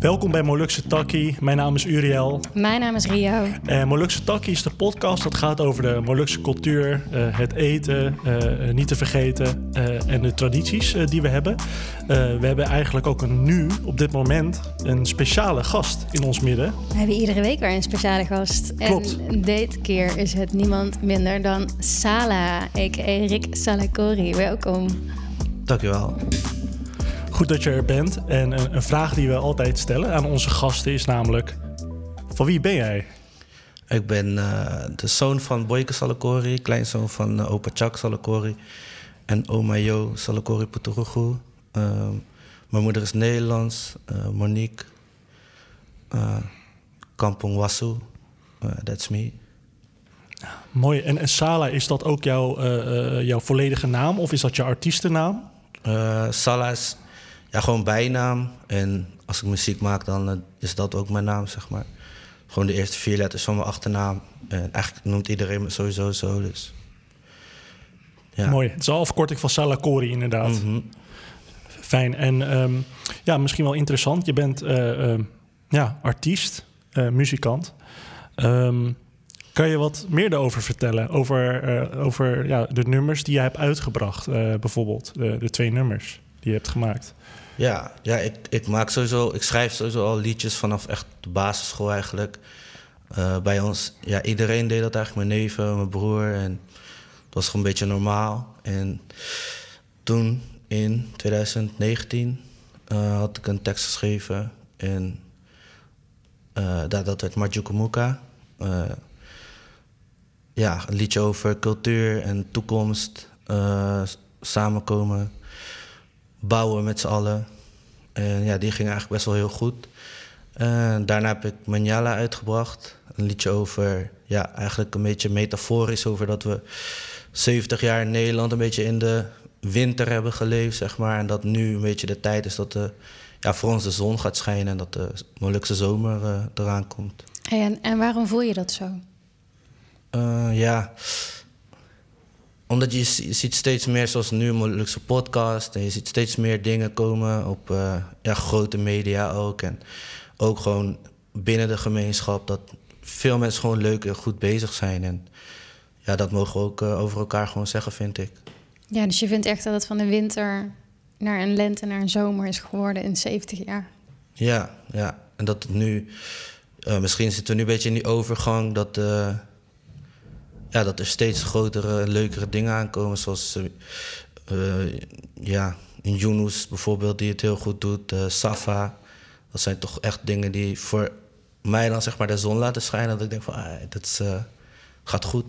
Welkom bij Molukse Takkie. Mijn naam is Uriel. Mijn naam is Rio. En Molukse Takkie is de podcast dat gaat over de Molukse cultuur, uh, het eten, uh, niet te vergeten uh, en de tradities die we hebben. we hebben eigenlijk ook een, nu, op dit moment, een speciale gast in ons midden. We hebben iedere week weer een speciale gast. Klopt. En deze keer is het niemand minder dan Sala, a.k.a. Rick Salakori. Welkom. Dankjewel. Goed dat je er bent. En een, een, vraag die we altijd stellen aan onze gasten is namelijk... Van wie ben jij? Ik ben uh, de zoon van Boyke Salakori, kleinzoon van uh, opa Chak Salakori... en oma Jo Salakori Puturugu. Uh, mijn moeder is Nederlands, uh, Monique. Kampong Wasu, that's me. Mooi. En, en Sala, is dat ook jouw, jouw volledige naam of is dat je artiestennaam? Sala is ja, gewoon bijnaam. En als ik muziek maak, dan eh, is dat ook mijn naam, zeg maar. Gewoon de eerste vier letters van mijn achternaam. En eigenlijk noemt iedereen me sowieso zo, dus... Ja. Mooi. Het is al afkorting van Salakori, inderdaad. Mhm. Fijn. En um, ja, misschien wel interessant. Je bent uh, uh, ja, artiest, muzikant. Um, kan je wat meer daarover vertellen? Over, over ja, de nummers die je hebt uitgebracht, bijvoorbeeld. De, de twee nummers die je hebt gemaakt. Ja, ja ik, ik maak sowieso, ik schrijf sowieso al liedjes vanaf echt de basisschool eigenlijk. Uh, bij ons, ja, iedereen deed dat eigenlijk. Mijn neven, mijn broer. En het was gewoon een beetje normaal. En toen, in 2019, uh, had ik een tekst geschreven. En uh, dat, dat werd Majukamuka. ja, een liedje over cultuur en toekomst. samenkomen bouwen met z'n allen. En ja, die ging eigenlijk best wel heel goed. En daarna heb ik Manjala uitgebracht. Een liedje over, ja, eigenlijk een beetje metaforisch over dat we 70 jaar in Nederland een beetje in de winter hebben geleefd, zeg maar. En dat nu een beetje de tijd is dat de, ja, voor ons de zon gaat schijnen en dat de Molukse zomer uh, eraan komt. En, en waarom voel je dat zo? Uh, ja, omdat je, ziet steeds meer, zoals nu een Molukse podcast... en je ziet steeds meer dingen komen op uh, ja, grote media ook. En ook gewoon binnen de gemeenschap... dat veel mensen gewoon leuk en goed bezig zijn. En ja, dat mogen we ook uh, over elkaar gewoon zeggen, vind ik. Ja, dus je vindt echt dat het van de winter naar een lente, naar een zomer is geworden in 70 jaar? Ja, ja. En dat het nu... Uh, misschien zitten we nu een beetje in die overgang dat ja, dat er steeds grotere, leukere dingen aankomen. Zoals uh, ja, in Yunus bijvoorbeeld, die het heel goed doet. Uh, Safa. Dat zijn toch echt dingen die voor mij dan zeg maar de zon laten schijnen. Dat ik denk van, ah, dat is, gaat goed.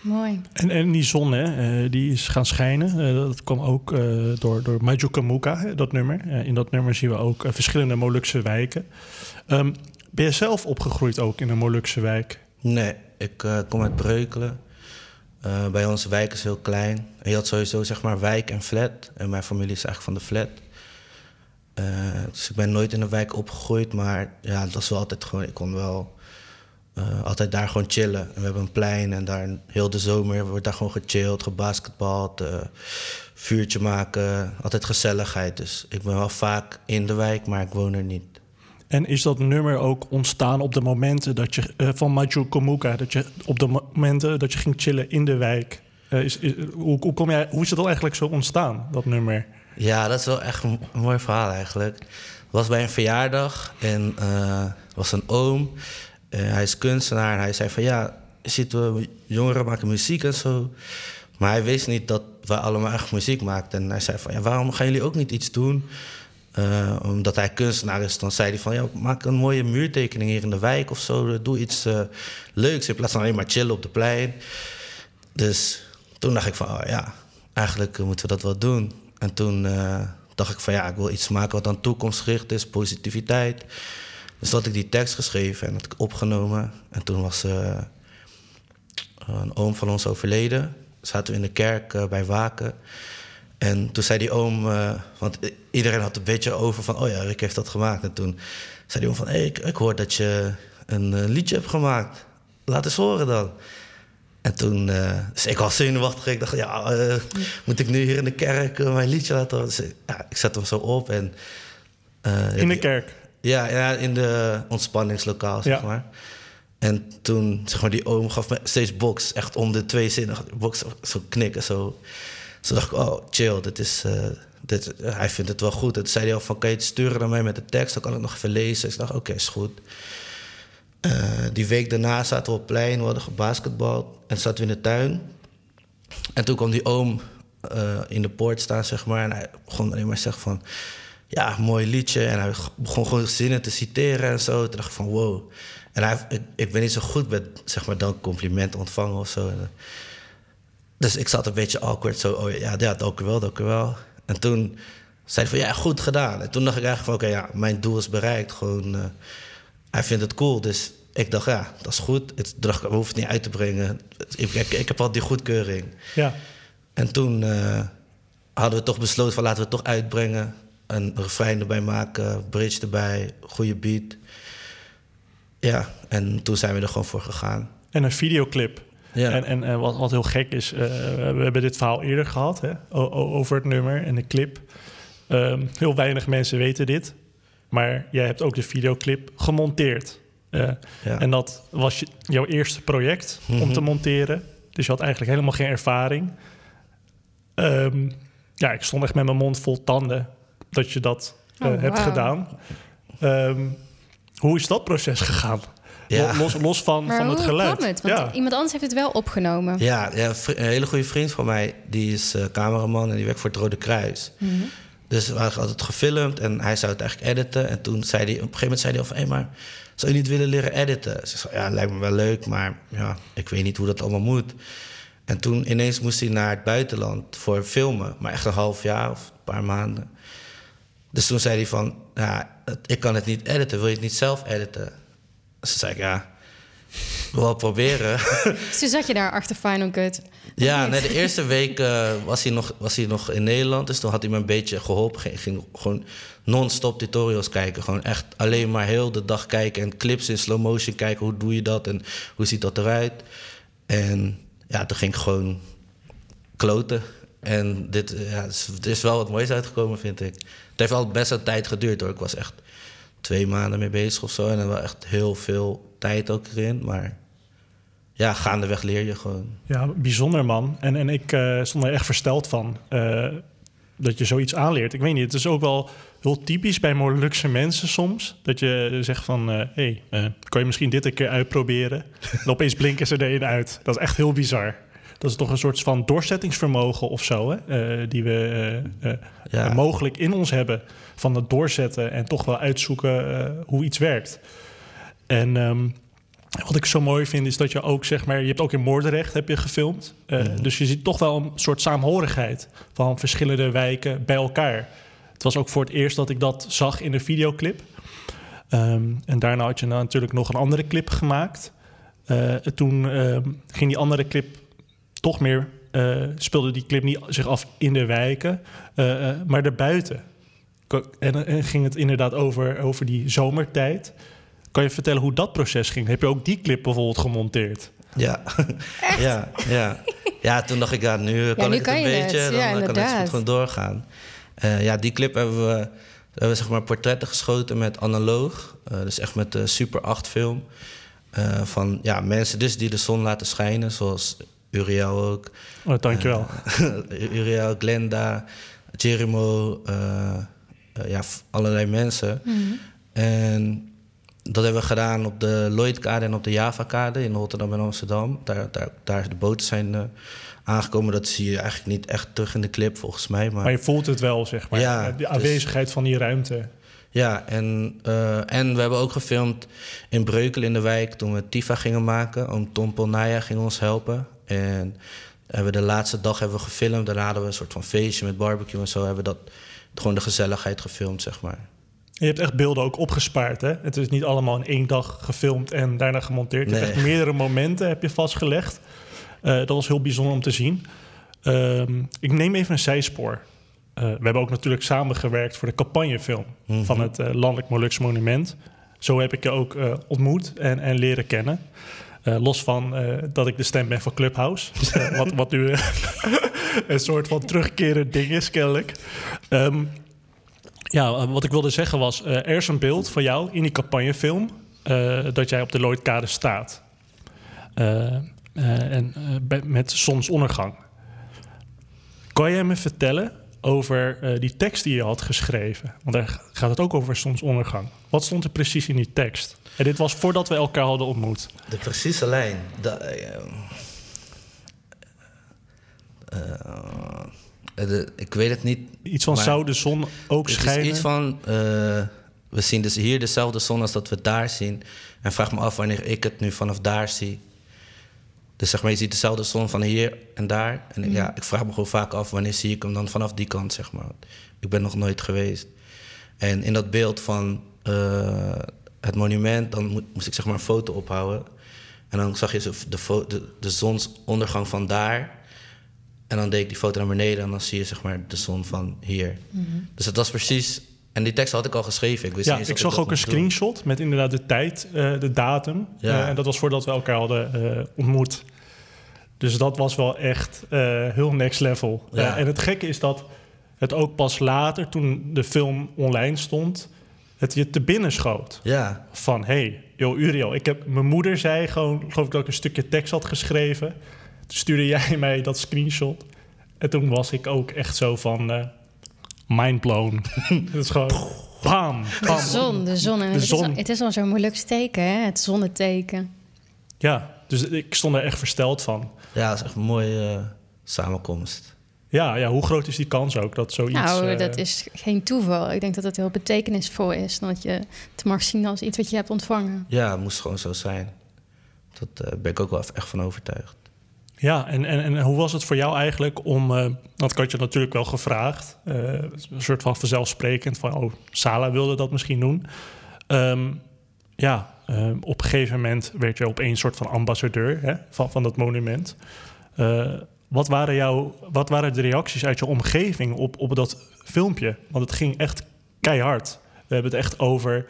Mooi. En, en die zon, hè, die is gaan schijnen. dat kwam ook door, door Majukamuka, dat nummer. in dat nummer zien we ook verschillende Molukse wijken. Um, ben je zelf opgegroeid ook in een Molukse wijk? Nee, ik uh, kom uit Breukelen. Uh, bij onze wijk is heel klein. Je had sowieso zeg maar wijk en flat. En mijn familie is eigenlijk van de flat. Uh, dus ik ben nooit in een wijk opgegroeid. Maar ja, dat was wel altijd gewoon... Ik kon wel altijd daar gewoon chillen. En we hebben een plein en daar heel de zomer wordt daar gewoon gechilled, gebasketbald, vuurtje maken. Altijd gezelligheid. Dus ik ben wel vaak in de wijk, maar ik woon er niet. En is dat nummer ook ontstaan op de momenten dat je uh, van Majo Komuka, dat je op de momenten dat je ging chillen in de wijk? Uh, is, hoe, kom jij, hoe is dat eigenlijk zo ontstaan, dat nummer? Ja, dat is wel echt een, mooi verhaal eigenlijk. Het was bij een verjaardag en uh, was een oom. hij is kunstenaar en hij zei van ja, ziet we jongeren maken muziek en zo. Maar hij wist niet dat wij allemaal echt muziek maakten. En hij zei van ja, waarom gaan jullie ook niet iets doen? Uh, omdat hij kunstenaar is, dan zei hij van... Ja, maak een mooie muurtekening hier in de wijk of zo. Doe iets uh, leuks in plaats van alleen maar chillen op de plein. Dus toen dacht ik van, oh ja, eigenlijk moeten we dat wel doen. En toen dacht ik van, ja, ik wil iets maken wat dan toekomstgericht is, positiviteit. Dus had ik die tekst geschreven en had ik opgenomen. En toen was een oom van ons overleden. Zaten we in de kerk bij Waken... En toen zei die oom, uh, want iedereen had een beetje over van, oh ja, Rick heeft dat gemaakt. En toen zei die oom van, hey, ik, ik hoor dat je een uh, liedje hebt gemaakt. Laat eens horen dan. En toen, uh, dus ik was zenuwachtig. Ik dacht, ja, moet ik nu hier in de kerk mijn liedje laten horen? Dus ja, ik zet hem zo op. En, in de kerk? Ja, ja, in de ontspanningslokaal, zeg Ja. maar. En toen, zeg maar, die oom gaf me steeds box. Echt om de twee zinnen. Box zo knikken, zo. Zo dacht ik, oh, chill, dit is... eh, dit, hij vindt het wel goed. En toen zei hij al van, kan je het sturen naar mij met de tekst? Dan kan ik nog even lezen. Dus ik dacht, oké, is goed. Eh, die week daarna zaten we op het plein, we hadden gebasketbald. En zaten we in de tuin. En toen kwam die oom eh, in de poort staan, zeg maar. En hij begon alleen maar te zeggen van... Ja, mooi liedje. En hij begon gewoon zinnen te citeren en zo. Toen dacht ik van, wow. En hij, ik, ik ben niet zo goed met, zeg maar, dan complimenten ontvangen of zo. En, dus ik zat een beetje awkward zo. Oh ja, ja, dank u wel, dank u wel. En toen zei hij van, ja, goed gedaan. En toen dacht ik eigenlijk van, oké, ja, mijn doel is bereikt. Gewoon, eh, hij vindt het cool, dus... Ik dacht, ja, dat is goed. Het, dacht we hoeven het niet uit te brengen. Ik, ik, ik heb al die goedkeuring. Ja. En toen eh, hadden we toch besloten van laten we het toch uitbrengen. Een refrein erbij maken, bridge erbij, goede beat. Ja, en toen zijn we er gewoon voor gegaan. En een videoclip. Ja. En, en, eh, wat, wat heel gek is, eh, we hebben dit verhaal eerder gehad hè, over het nummer en de clip. Ehm, heel weinig mensen weten dit, maar jij hebt ook de videoclip gemonteerd. Eh, Ja. En dat was je, jouw eerste project om te monteren. Dus je had eigenlijk helemaal geen ervaring. Ehm, ja, ik stond echt met mijn mond vol tanden dat je dat eh, Oh, hebt gedaan. Ehm, hoe is dat proces gegaan? Ja. Los, los van, Maar van hoe het geluid. kwam het? Want ja. iemand anders heeft het wel opgenomen. Ja, ja, een hele goede vriend van mij, die is eh, cameraman en die werkt voor het Rode Kruis. Mhm. Dus we hadden altijd gefilmd en hij zou het eigenlijk editen. En toen zei hij, op een gegeven moment zei hij al van... hé, maar zou je niet willen leren editen? Ze zei, ja, lijkt me wel leuk, maar ja, ik weet niet hoe dat allemaal moet. En toen ineens moest hij naar het buitenland voor filmen. Maar echt een half jaar of een paar maanden. Dus toen zei hij van, ja, ik kan het niet editen. Wil je het niet zelf editen? Toen zei ik, ja, wel proberen. Dus toen zat je daar achter Final Cut. Ja, nee, de eerste week eh, was, hij nog, was hij nog in Nederland. Dus toen had hij me een beetje geholpen. Ging, ging gewoon non-stop tutorials kijken. Gewoon echt alleen maar heel de dag kijken. En clips in slow motion kijken. Hoe doe je dat en hoe ziet dat eruit? En ja, toen ging ik gewoon kloten. En dit, ja, het is- wel wat moois uitgekomen, vind ik. Het heeft wel best een tijd geduurd hoor. Ik was echt twee maanden mee bezig of zo. En er was echt heel veel tijd ook erin. Maar ja, gaandeweg leer je gewoon. Ja, bijzonder man. En, en ik eh, stond er echt versteld van eh, dat je zoiets aanleert. Ik weet niet, het is ook wel heel typisch bij Molukse mensen soms. Dat je zegt van, hé, hey, eh, kan je misschien dit een keer uitproberen? En opeens blinken ze erin uit. Dat is echt heel bizar. Dat is toch een soort van doorzettingsvermogen of zo, hè? eh, die we eh, eh, Ja. mogelijk in ons hebben. Van het doorzetten en toch wel uitzoeken hoe iets werkt. En ehm, wat ik zo mooi vind is dat je ook, zeg maar, je hebt ook in Moordrecht heb je gefilmd. Eh, Dus je ziet toch wel een soort saamhorigheid van verschillende wijken bij elkaar. Het was ook voor het eerst dat ik dat zag in de videoclip. Ehm, en daarna had je nou natuurlijk nog een andere clip gemaakt. Toen ehm, ging die andere clip toch meer, eh, speelde die clip niet zich af in de wijken, eh, eh, maar erbuiten. Ko- En, en ging het inderdaad over, over die zomertijd. Kan je vertellen hoe dat proces ging? Heb je ook die clip bijvoorbeeld gemonteerd? Ja. ja, ja. Ja, toen dacht ik, ja, nu kan nu ik het een je het. beetje. Dan Ja, kan het inderdaad. goed gewoon doorgaan. Eh, ja, die clip hebben we, we hebben zeg maar portretten geschoten met analoog. Eh, dus echt met de Super 8 film. Eh, van ja, mensen dus die de zon laten schijnen, zoals Uriel ook. Oh, dankjewel. Uriel, Glenda, Jerimo, eh, eh, ja, allerlei mensen. En dat hebben we gedaan op de Lloydkade en op de Javakade in Rotterdam en Amsterdam. Daar, daar, daar de boten zijn aangekomen. Dat zie je eigenlijk niet echt terug in de clip, volgens mij. Maar, maar je voelt het wel, zeg maar. Ja, de dus- aanwezigheid van die ruimte. Ja, en, eh, en we hebben ook gefilmd in Breukel in de wijk toen we Tifa gingen maken. Oom Tom Polnaya ging ons helpen. En hebben we de laatste dag hebben we gefilmd. Daarna hadden we een soort van feestje met barbecue en zo. Hebben we dat, gewoon de gezelligheid gefilmd, zeg maar. En je hebt echt beelden ook opgespaard, hè? Het is niet allemaal in één dag gefilmd en daarna gemonteerd. Je hebt Nee. echt meerdere momenten heb je vastgelegd. Eh, dat was heel bijzonder om te zien. Ehm, ik neem even een zijspoor. Eh, we hebben ook natuurlijk samengewerkt voor de campagnefilm van het eh, Landelijk Molux Monument. Zo heb ik je ook ontmoet en, en leren kennen. Eh, los van eh, dat ik de stem ben van Clubhouse. Eh, wat, wat nu een soort van terugkerend ding is, kennelijk. Ehm, ja, wat ik wilde zeggen was, er is een beeld van jou in die campagnefilm dat jij op de Lloydkade staat. en met zonsondergang. Kan jij me vertellen over die tekst die je had geschreven? Want daar gaat het ook over zonsondergang. Wat stond er precies in die tekst? En dit was voordat we elkaar hadden ontmoet. De precieze lijn. Uh, ik weet het niet. Iets van zou de zon ook schijnen? Is iets van. Uh, we zien dus hier dezelfde zon als dat we daar zien. En vraag me af wanneer ik het nu vanaf daar zie. Dus zeg maar, je ziet dezelfde zon van hier en daar. En mm. ja, ik vraag me gewoon vaak af wanneer zie ik hem dan vanaf die kant, zeg maar. Ik ben nog nooit geweest. En in dat beeld van uh, het monument, dan moest ik zeg maar een foto ophouden. En dan zag je de, de, de zonsondergang van daar. En dan deed ik die foto naar beneden en dan zie je zeg maar de zon van hier. Mm -hmm. Dus dat was precies. En die tekst had ik al geschreven. Ik wist ja, niet ik zag ook een screenshot doen. met inderdaad de tijd, uh, de datum. Ja. Uh, en dat was voordat we elkaar hadden uh, ontmoet. Dus dat was wel echt heel next level. Ja. en het gekke is dat het ook pas later, toen de film online stond, het je te binnen schoot. Ja. Van, hey, joh, Uriel, ik heb, mijn moeder zei gewoon, geloof ik dat ik een stukje tekst had geschreven. Toen stuurde jij mij dat screenshot. En toen was ik ook echt zo van, uh, mind blown. Het is gewoon, bam, bam. De zon, de zon. En de het, zon. Is al, het is al zo'n moeilijk teken, hè? het zonneteken. Ja, dus ik stond er echt versteld van. Ja, dat is echt een mooie uh, samenkomst. Ja, ja, hoe groot is die kans ook dat zoiets... Nou, uh, dat is geen toeval. Ik denk dat het heel betekenisvol is. Dat je het mag zien als iets wat je hebt ontvangen. Ja, het moest gewoon zo zijn. Dat uh, ben ik ook wel echt van overtuigd. Ja, en, en, en hoe was het voor jou eigenlijk om... Uh, dat had je natuurlijk wel gevraagd. een soort van vanzelfsprekend van... oh, Sala wilde dat misschien doen. Um, ja, op een gegeven moment werd je opeens soort van ambassadeur hè, van, van dat monument... Wat waren, jouw, wat waren de reacties uit je omgeving op, op dat filmpje? Want het ging echt keihard. We hebben het echt over.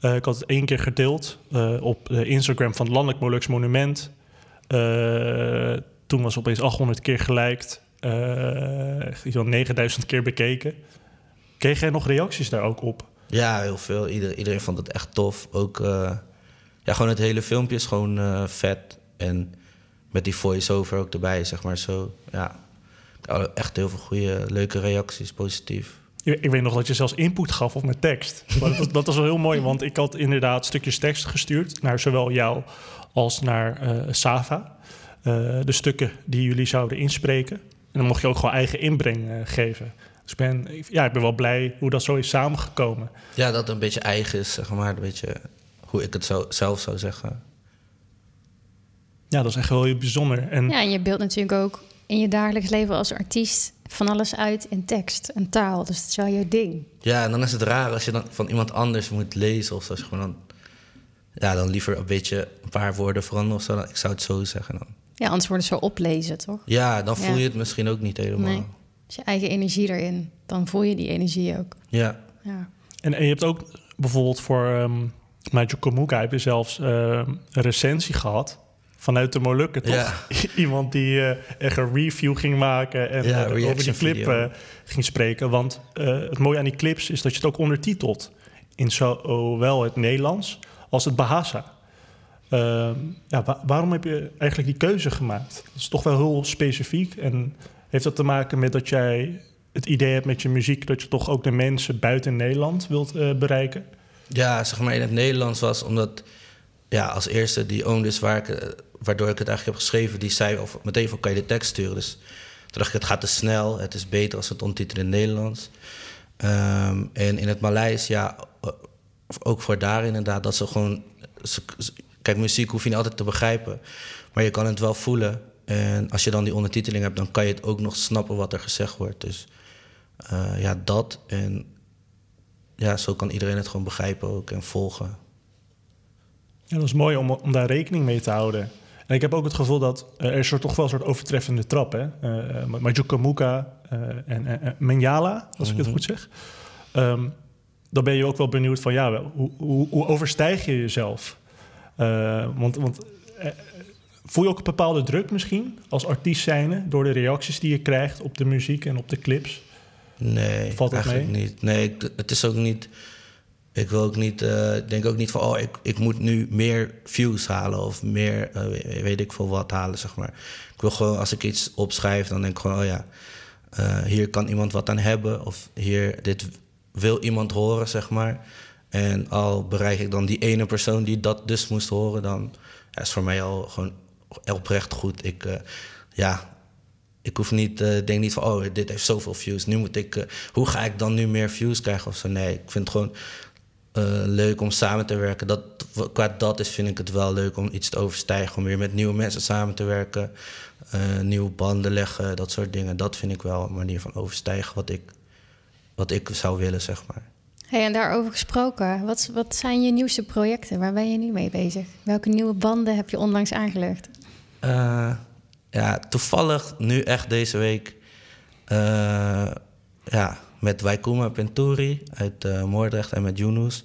Uh, ik had het één keer gedeeld uh, op Instagram van het Landelijk Molux Monument. Uh, toen was het opeens 800 keer geliked. iets van 9000 keer bekeken. Kreeg jij nog reacties daar ook op? Ja, heel veel. Ieder, iedereen vond het echt tof. Ook ja, gewoon het hele filmpje is gewoon vet. En met die voice-over ook erbij, zeg maar zo. Ja, echt heel veel goede, leuke reacties, positief. Ik weet nog dat je zelfs input gaf op mijn tekst. Maar dat, dat was wel heel mooi, want ik had inderdaad stukjes tekst gestuurd... naar zowel jou als naar uh, Sava. Uh, de stukken die jullie zouden inspreken. En dan mocht je ook gewoon eigen inbreng uh, geven. Dus ik ben, ja, ik ben wel blij hoe dat zo is samengekomen. Ja, dat het een beetje eigen is, zeg maar. Een beetje hoe ik het zo, zelf zou zeggen. Ja, dat is echt wel heel bijzonder. En ja, en je beeldt natuurlijk ook in je dagelijks leven als artiest van alles uit in tekst en taal. Dus dat is wel je ding. Ja, en dan is het raar als je dan van iemand anders moet lezen of zo. Als je gewoon dan, ja, dan liever een beetje een paar woorden veranderen of zo. Ik zou het zo zeggen dan. Ja, anders worden ze oplezen, toch? Ja, dan voel je het misschien ook niet helemaal. Nee. Als je eigen energie erin, dan voel je die energie ook. Ja. ja. En, en je hebt ook bijvoorbeeld voor um, Major Komuka heb je zelfs uh, een recensie gehad vanuit de Molukken, toch? Ja. Iemand die uh, echt een review ging maken en ja, uh, over die clip uh, ging spreken. Want het mooie aan die clips is dat je het ook ondertitelt. In zowel het Nederlands als het Bahasa. Ehm, ja, wa waarom heb je eigenlijk die keuze gemaakt? Dat is toch wel heel specifiek. En heeft dat te maken met dat jij het idee hebt met je muziek... dat je toch ook de mensen buiten Nederland wilt bereiken? Ja, zeg maar in het Nederlands was omdat... Ja, als eerste die oom dus waar ik waardoor ik het eigenlijk heb geschreven, die zei of meteen van kan je de tekst sturen. Dus toen dacht ik, het gaat te snel, het is beter als het ondertitelen in Nederlands. Um, en in het Maleis, ja, ook voor daar inderdaad, dat ze gewoon. Kijk, muziek hoef je niet altijd te begrijpen, maar je kan het wel voelen. En als je dan die ondertiteling hebt, dan kan je het ook nog snappen wat er gezegd wordt. Dus uh, ja, dat. En ja, zo kan iedereen het gewoon begrijpen ook en volgen. Ja, dat is mooi om, om daar rekening mee te houden. En ik heb ook het gevoel dat uh, er er toch wel een soort overtreffende trap. Hè? Uh, Majuka Muka en, en Menjala, als ik het goed zeg. Um, dan ben je ook wel benieuwd van, ja, hoe, hoe, hoe overstijg je jezelf? want want voel je ook een bepaalde druk misschien als artiest zijnde... door de reacties die je krijgt op de muziek en op de clips? Nee, Valt het eigenlijk mee? niet. Nee, het is ook niet... Ik wil ook niet... eh, denk ook niet van... Oh, ik, ik moet nu meer views halen... of meer, eh, we- weet ik veel wat halen, zeg maar. Ik wil gewoon... Als ik iets opschrijf, dan denk ik gewoon... Oh ja, eh, hier kan iemand wat aan hebben... of hier, dit wil iemand horen, zeg maar. En al bereik ik dan die ene persoon die dat dus moest horen... dan is voor mij al gewoon oprecht goed. Ik... ja, ik hoef niet, denk niet van, oh, dit heeft zoveel views. Nu moet ik, hoe ga ik dan nu meer views krijgen of zo? Nee, ik vind gewoon leuk om samen te werken. Dat, qua dat is, vind ik het wel leuk om iets te overstijgen. Om weer met nieuwe mensen samen te werken. eh, nieuwe banden leggen, dat soort dingen. Dat vind ik wel een manier van overstijgen wat ik, wat ik zou willen, zeg maar. Hey, en daarover gesproken, wat, wat zijn je nieuwste projecten? Waar ben je nu mee bezig? Welke nieuwe banden heb je onlangs aangelegd? Eh, ja, toevallig nu echt deze week eh, ja, met Waikuma Penturi uit eh, Moordrecht en met Yunus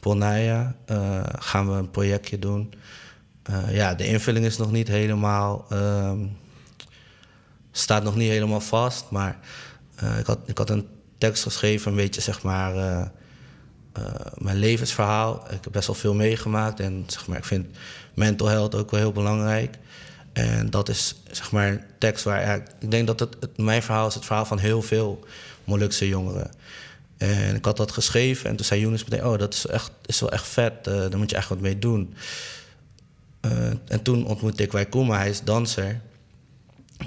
Polnaya eh, gaan we een projectje doen. Eh, ja, de invulling is nog niet helemaal, ehm, staat nog niet helemaal vast, maar ik, had, ik had een tekst geschreven, een beetje zeg maar mijn levensverhaal. Ik heb best wel veel meegemaakt en zeg maar, ik vind mental health ook wel heel belangrijk. En dat is zeg maar een tekst waar ik denk dat het, het- mijn verhaal is het verhaal van heel veel Molukse jongeren. En ik had dat geschreven en toen zei Younes meteen: Oh, dat is, echt, is wel echt vet, eh, daar moet je echt wat mee doen. Eh, en toen ontmoette ik Waikuma, hij is danser.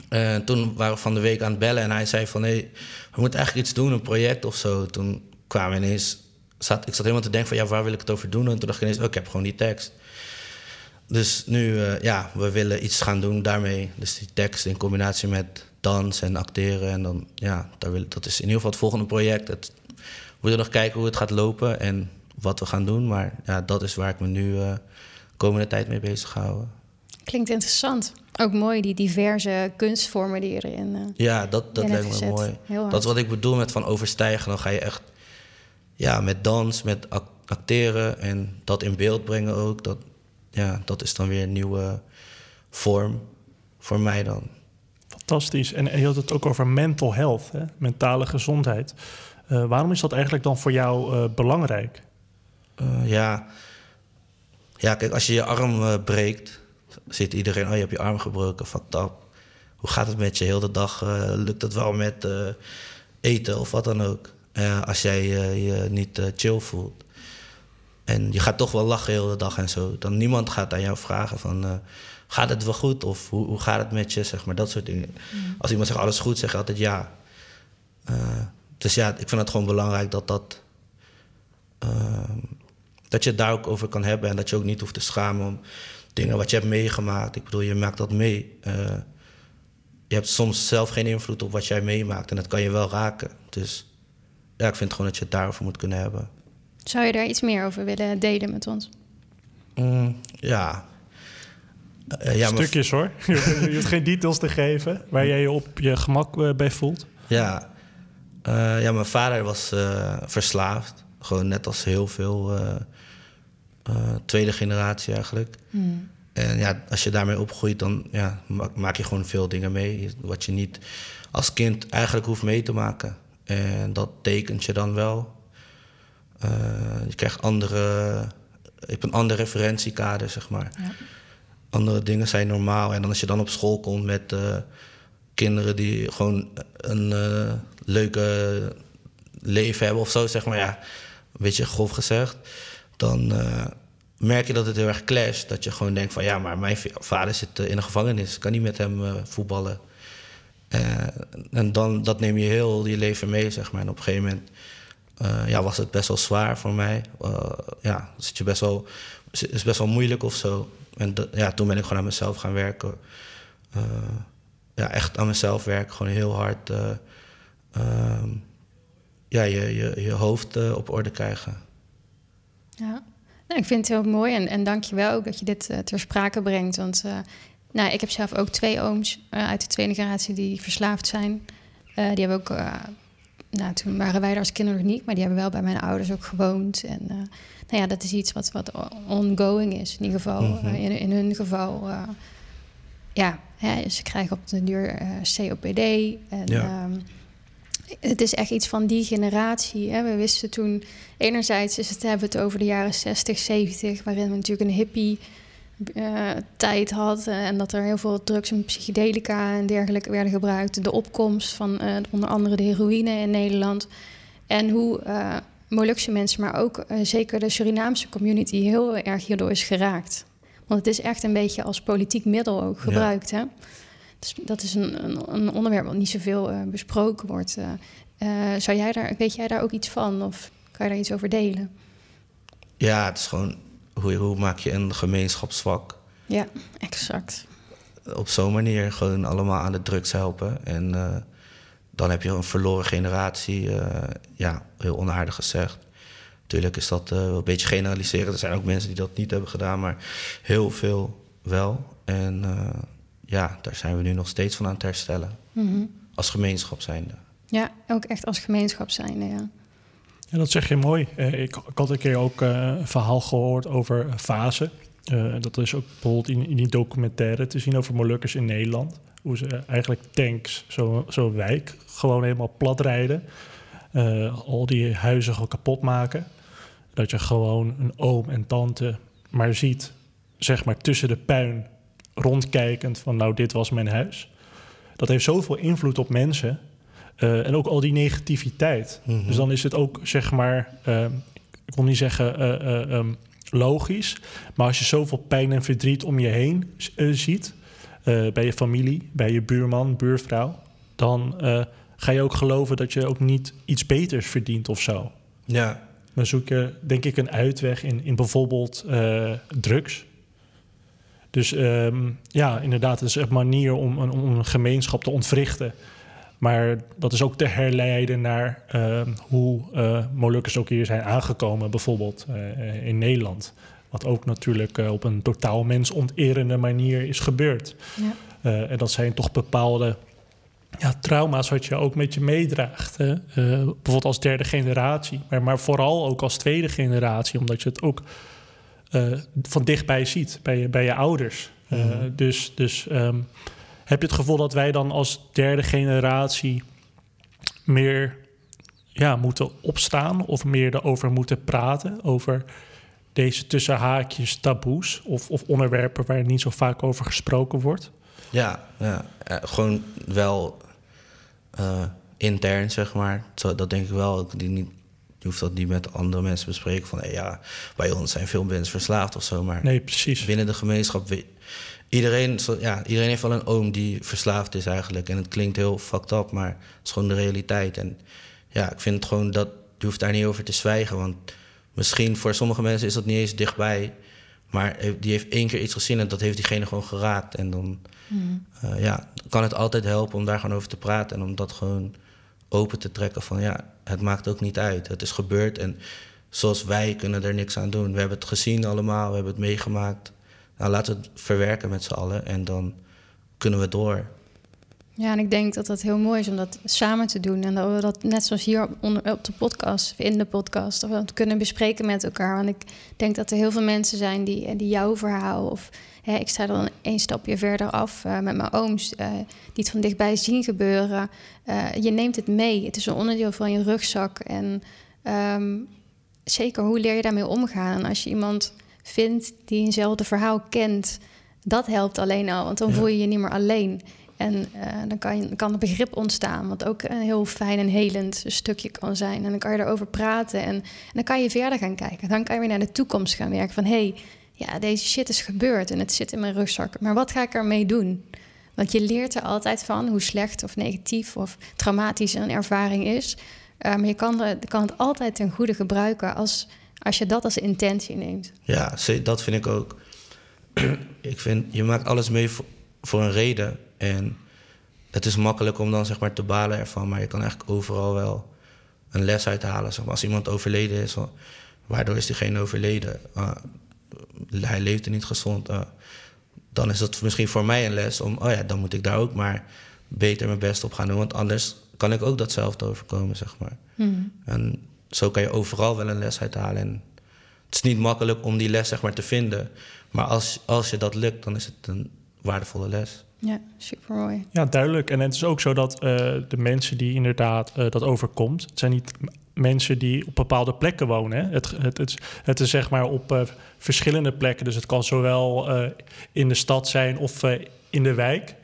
En toen waren we van de week aan het bellen en hij zei van... hé, we moeten eigenlijk iets doen, een project of zo. Toen kwamen we ineens... Zat, ik zat helemaal te denken van, ja, waar wil ik het over doen? En toen dacht ik ineens, oh, ik heb gewoon die tekst. Dus nu, eh, ja, we willen iets gaan doen daarmee. Dus die tekst in combinatie met dans en acteren. En dan, ja, daar wil, dat is in ieder geval het volgende project. Het, we moeten nog kijken hoe het gaat lopen en wat we gaan doen. Maar ja, dat is waar ik me nu eh, de komende tijd mee bezig ga houden. Klinkt interessant. Ook mooi, die diverse kunstvormen die erin... eh, Ja, dat, dat lijkt me mooi. Dat is wat ik bedoel met van overstijgen. Dan ga je echt ja, met dans, met ac- acteren en dat in beeld brengen ook. Dat, ja, dat is dan weer een nieuwe vorm voor mij dan. Fantastisch. En, je had het ook over mental health, hè? mentale gezondheid. Eh, waarom is dat eigenlijk dan voor jou eh, belangrijk? Eh, ja. ja, kijk, als je je arm breekt, ziet iedereen, oh je hebt je arm gebroken, up. Hoe gaat het met je? Heel de dag lukt het wel met eten of wat dan ook. Als jij je niet chill voelt. En je gaat toch wel lachen heel de dag en zo. Dan niemand gaat aan jou vragen van... gaat het wel goed? Of hoe, hoe gaat het met je? Zeg maar, dat soort dingen. Als iemand zegt alles goed, zeg je altijd ja. Eh, dus ja, ik vind het gewoon belangrijk dat dat... ehm, dat je het daar ook over kan hebben en dat je ook niet hoeft te schamen om dingen wat je hebt meegemaakt. Ik bedoel, je maakt dat mee. Eh, je hebt soms zelf geen invloed op wat jij meemaakt en dat kan je wel raken. Dus ja, ik vind gewoon dat je het daarover moet kunnen hebben. Zou je daar iets meer over willen delen met ons? Mm, ja. Eh, ja, Stukjes hoor. Je hoeft, geen details te geven waar jij je op je gemak eh, bij voelt. Ja, Eh, ja mijn vader was eh, verslaafd. Gewoon net als heel veel eh, eh, tweede generatie eigenlijk. En ja, als je daarmee opgroeit, dan ja, ma- maak je gewoon veel dingen mee. Wat je niet als kind eigenlijk hoeft mee te maken. En dat tekent je dan wel. Eh, je krijgt andere... Je hebt een ander referentiekader, zeg maar. Andere dingen zijn normaal. En dan als je dan op school komt met eh, kinderen die gewoon een eh, leuke leven hebben of zo, zeg maar. Ja, een beetje grof gezegd. Dan eh, merk je dat het heel erg clasht. Dat je gewoon denkt van ja, maar mijn vader zit in een gevangenis. Ik kan niet met hem voetballen. En dan, dat neem je heel je leven mee, zeg maar. En op een gegeven moment eh, ja, was het best wel zwaar voor mij. Eh, ja, zit je best wel, is best wel moeilijk of zo. En ja, toen ben ik gewoon aan mezelf gaan werken. Eh, ja, echt aan mezelf werken, gewoon heel hard. eh, ehm, ja, je, je, je hoofd op orde krijgen. Ja, nou, ik vind het heel mooi en, en dank je wel ook dat je dit ter sprake brengt. Want nou, ik heb zelf ook twee ooms uit de tweede generatie die verslaafd zijn. Die hebben ook, nou, toen waren wij er als kinderen nog niet, maar die hebben wel bij mijn ouders ook gewoond. En eh, nou ja, dat is iets wat, wat ongoing is, in ieder geval. Mhm. eh, in, in hun geval, eh, ja, hè, ze krijgen op de duur COPD. En Ja. ehm, Het is echt iets van die generatie. Hè. We wisten toen, enerzijds is het, hebben we het over de jaren 60, 70, waarin we natuurlijk een hippie uh, tijd had uh, en dat er heel veel drugs en psychedelica en dergelijke werden gebruikt. De opkomst van uh, onder andere de heroïne in Nederland. En hoe Molukse mensen, maar ook zeker de Surinaamse community heel erg hierdoor is geraakt. Want het is echt een beetje als politiek middel ook gebruikt. Hè? Dus dat is een, een, een, onderwerp wat niet zoveel besproken wordt. Zou jij daar, weet jij daar ook iets van of kan je daar iets over delen? Ja, het is gewoon hoe, hoe maak je een gemeenschap zwak? Ja, exact. Op zo'n manier gewoon allemaal aan de drugs helpen. En dan heb je een verloren generatie. ja, heel onaardig gezegd. Natuurlijk is dat een beetje generaliseren. Er zijn ook mensen die dat niet hebben gedaan, maar heel veel wel. En ja, daar zijn we nu nog steeds van aan het herstellen. Mhm. Als gemeenschap zijnde. Ja, ook echt als gemeenschap zijnde, ja. Dat zeg je mooi. Eh, ik, had een keer ook uh, een verhaal gehoord over fase. Uh, dat is ook bijvoorbeeld in, in, die documentaire te zien over Molukkers in Nederland. Hoe ze eigenlijk tanks, zo'n zo wijk, gewoon helemaal plat rijden. al die huizen gewoon kapot maken. Dat je gewoon een oom en tante maar ziet, zeg maar tussen de puin rondkijkend van nou, dit was mijn huis. Dat heeft zoveel invloed op mensen. Uh, en ook al die negativiteit. Mhm. Dus dan is het ook, zeg maar, uh, ik wil niet zeggen uh, um, logisch, maar als je zoveel pijn en verdriet om je heen ziet, bij je familie, bij je buurman, buurvrouw, dan ga je ook geloven dat je ook niet iets beters verdient of zo. Ja. Dan zoek je, denk ik, een uitweg in, in bijvoorbeeld drugs. Dus um, ja, inderdaad, het is een manier om, om, een gemeenschap te ontwrichten. Maar dat is ook te herleiden naar uh, hoe uh, Molukkers ook hier zijn aangekomen, bijvoorbeeld uh, in Nederland. Wat ook natuurlijk op een totaal mensonterende manier is gebeurd. Ja. en dat zijn toch bepaalde ja, trauma's wat je ook met je meedraagt. Hè? bijvoorbeeld als derde generatie, maar, maar vooral ook als tweede generatie, omdat je het ook uh, van dichtbij ziet bij je, bij je ouders. Uh, mm. Dus, dus um, heb je het gevoel dat wij dan als derde generatie meer ja, moeten opstaan of meer erover moeten praten? Over deze tussen haakjes taboes of, of onderwerpen waar niet zo vaak over gesproken wordt? Ja, ja uh, gewoon wel intern, zeg maar. Dat denk ik wel. Die niet, je hoeft dat niet met andere mensen bespreken. Van hey, ja, bij ons zijn veel mensen verslaafd of zo. Maar nee, precies. binnen de gemeenschap. Iedereen, ja, iedereen heeft wel een oom die verslaafd is eigenlijk. En het klinkt heel fucked up, maar het is gewoon de realiteit. En ja, ik vind het gewoon dat. Je hoeft daar niet over te zwijgen. Want misschien voor sommige mensen is dat niet eens dichtbij. Maar die heeft één keer iets gezien en dat heeft diegene gewoon geraakt. En dan mm. uh, ja, kan het altijd helpen om daar gewoon over te praten. En om dat gewoon open te trekken van ja, het maakt ook niet uit. Het is gebeurd en zoals wij kunnen er niks aan doen. We hebben het gezien allemaal, we hebben het meegemaakt. Nou, laten we het verwerken met z'n allen en dan kunnen we door. Ja, en ik denk dat dat heel mooi is om dat samen te doen. En dat we dat net zoals hier op, de podcast, in de podcast, dat kunnen bespreken met elkaar. Want ik denk dat er heel veel mensen zijn die, die jouw verhaal of Hè, ik sta dan een stapje verder af uh, met mijn ooms, uh, die het van dichtbij zien gebeuren. Je neemt het mee. Het is een onderdeel van je rugzak. En um, zeker, hoe leer je daarmee omgaan? Als je iemand vindt die eenzelfde verhaal kent, dat helpt alleen al. Want dan ja. voel je je niet meer alleen. En dan kan, kan er begrip ontstaan, wat ook een heel fijn en helend stukje kan zijn. En dan kan je erover praten en, en dan kan je verder gaan kijken. Dan kan je weer naar de toekomst gaan werken van... hey, ja, deze shit is gebeurd en het zit in mijn rugzak. Maar wat ga ik ermee doen? Want je leert er altijd van hoe slecht of negatief of traumatisch een ervaring is. Uh, maar je kan, er, kan het altijd ten goede gebruiken als, als je dat als intentie neemt. Ja, dat vind ik ook. ik vind, je maakt alles mee voor, voor een reden. En het is makkelijk om dan zeg maar te balen ervan. Maar je kan eigenlijk overal wel een les uithalen. Zeg maar, als iemand overleden is, waardoor is diegene overleden? Uh, hij leefde niet gezond. Uh, dan is dat misschien voor mij een les om, oh ja, dan moet ik daar ook maar beter mijn best op gaan doen. Want anders kan ik ook datzelfde overkomen, zeg maar. Mm. En zo kan je overal wel een les uithalen. En het is niet makkelijk om die les zeg maar, te vinden. Maar als, als je dat lukt, dan is het een waardevolle les. Ja, super mooi. Ja, duidelijk. En het is ook zo dat eh, de mensen die inderdaad eh, dat overkomt, het zijn niet mensen die op bepaalde plekken wonen. Hè. Het, het, het, het is zeg maar op eh, verschillende plekken. Dus het kan zowel eh, in de stad zijn of eh, in de wijk.